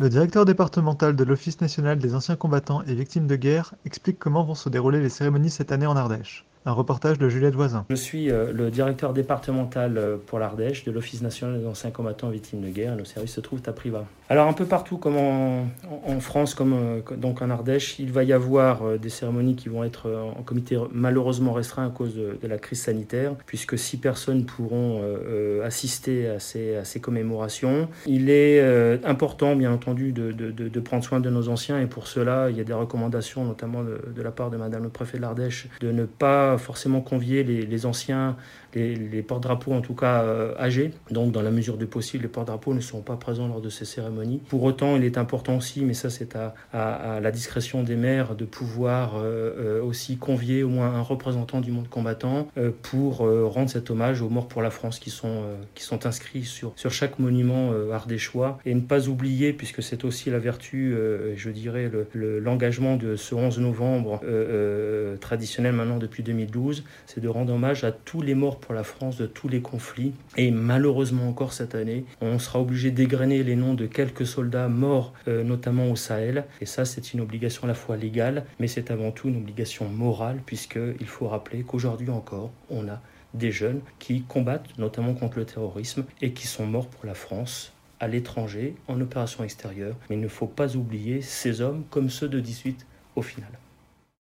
Le directeur départemental de l'Office national des anciens combattants et victimes de guerre explique comment vont se dérouler les cérémonies cette année en Ardèche. Un reportage de Juliette Voisin. Je suis euh, le directeur départemental euh, pour l'Ardèche de l'Office national des anciens combattants victimes de guerre. Nos services se trouvent à Privas. Alors un peu partout, comme en, France, comme euh, donc en Ardèche, il va y avoir des cérémonies qui vont être en comité malheureusement restreint à cause de, la crise sanitaire, puisque six personnes pourront assister à ces, commémorations. Il est important, bien entendu, de, de, de, prendre soin de nos anciens, et pour cela, il y a des recommandations, notamment de, la part de Madame le préfet de l'Ardèche, de ne pas forcément convier les, anciens, les, porte-drapeaux en tout cas euh, âgés. Donc dans la mesure du possible, les porte-drapeaux ne seront pas présents lors de ces cérémonies. Pour autant, il est important aussi, mais ça c'est à, la discrétion des maires, de pouvoir euh, euh, aussi convier au moins un représentant du monde combattant pour rendre cet hommage aux morts pour la France qui sont, inscrits sur, sur chaque monument ardéchois. Et ne pas oublier, puisque c'est aussi la vertu, je dirais, l'engagement de ce 11 novembre traditionnel maintenant depuis 2000 2012, c'est de rendre hommage à tous les morts pour la France de tous les conflits. Et malheureusement encore cette année, on sera obligé d'égrener les noms de quelques soldats morts, euh, notamment au Sahel. Et ça, c'est une obligation à la fois légale, mais c'est avant tout une obligation morale, puisqu'il faut rappeler qu'aujourd'hui encore, on a des jeunes qui combattent notamment contre le terrorisme et qui sont morts pour la France à l'étranger, en opération extérieure. Mais il ne faut pas oublier ces hommes comme ceux de 18 au final.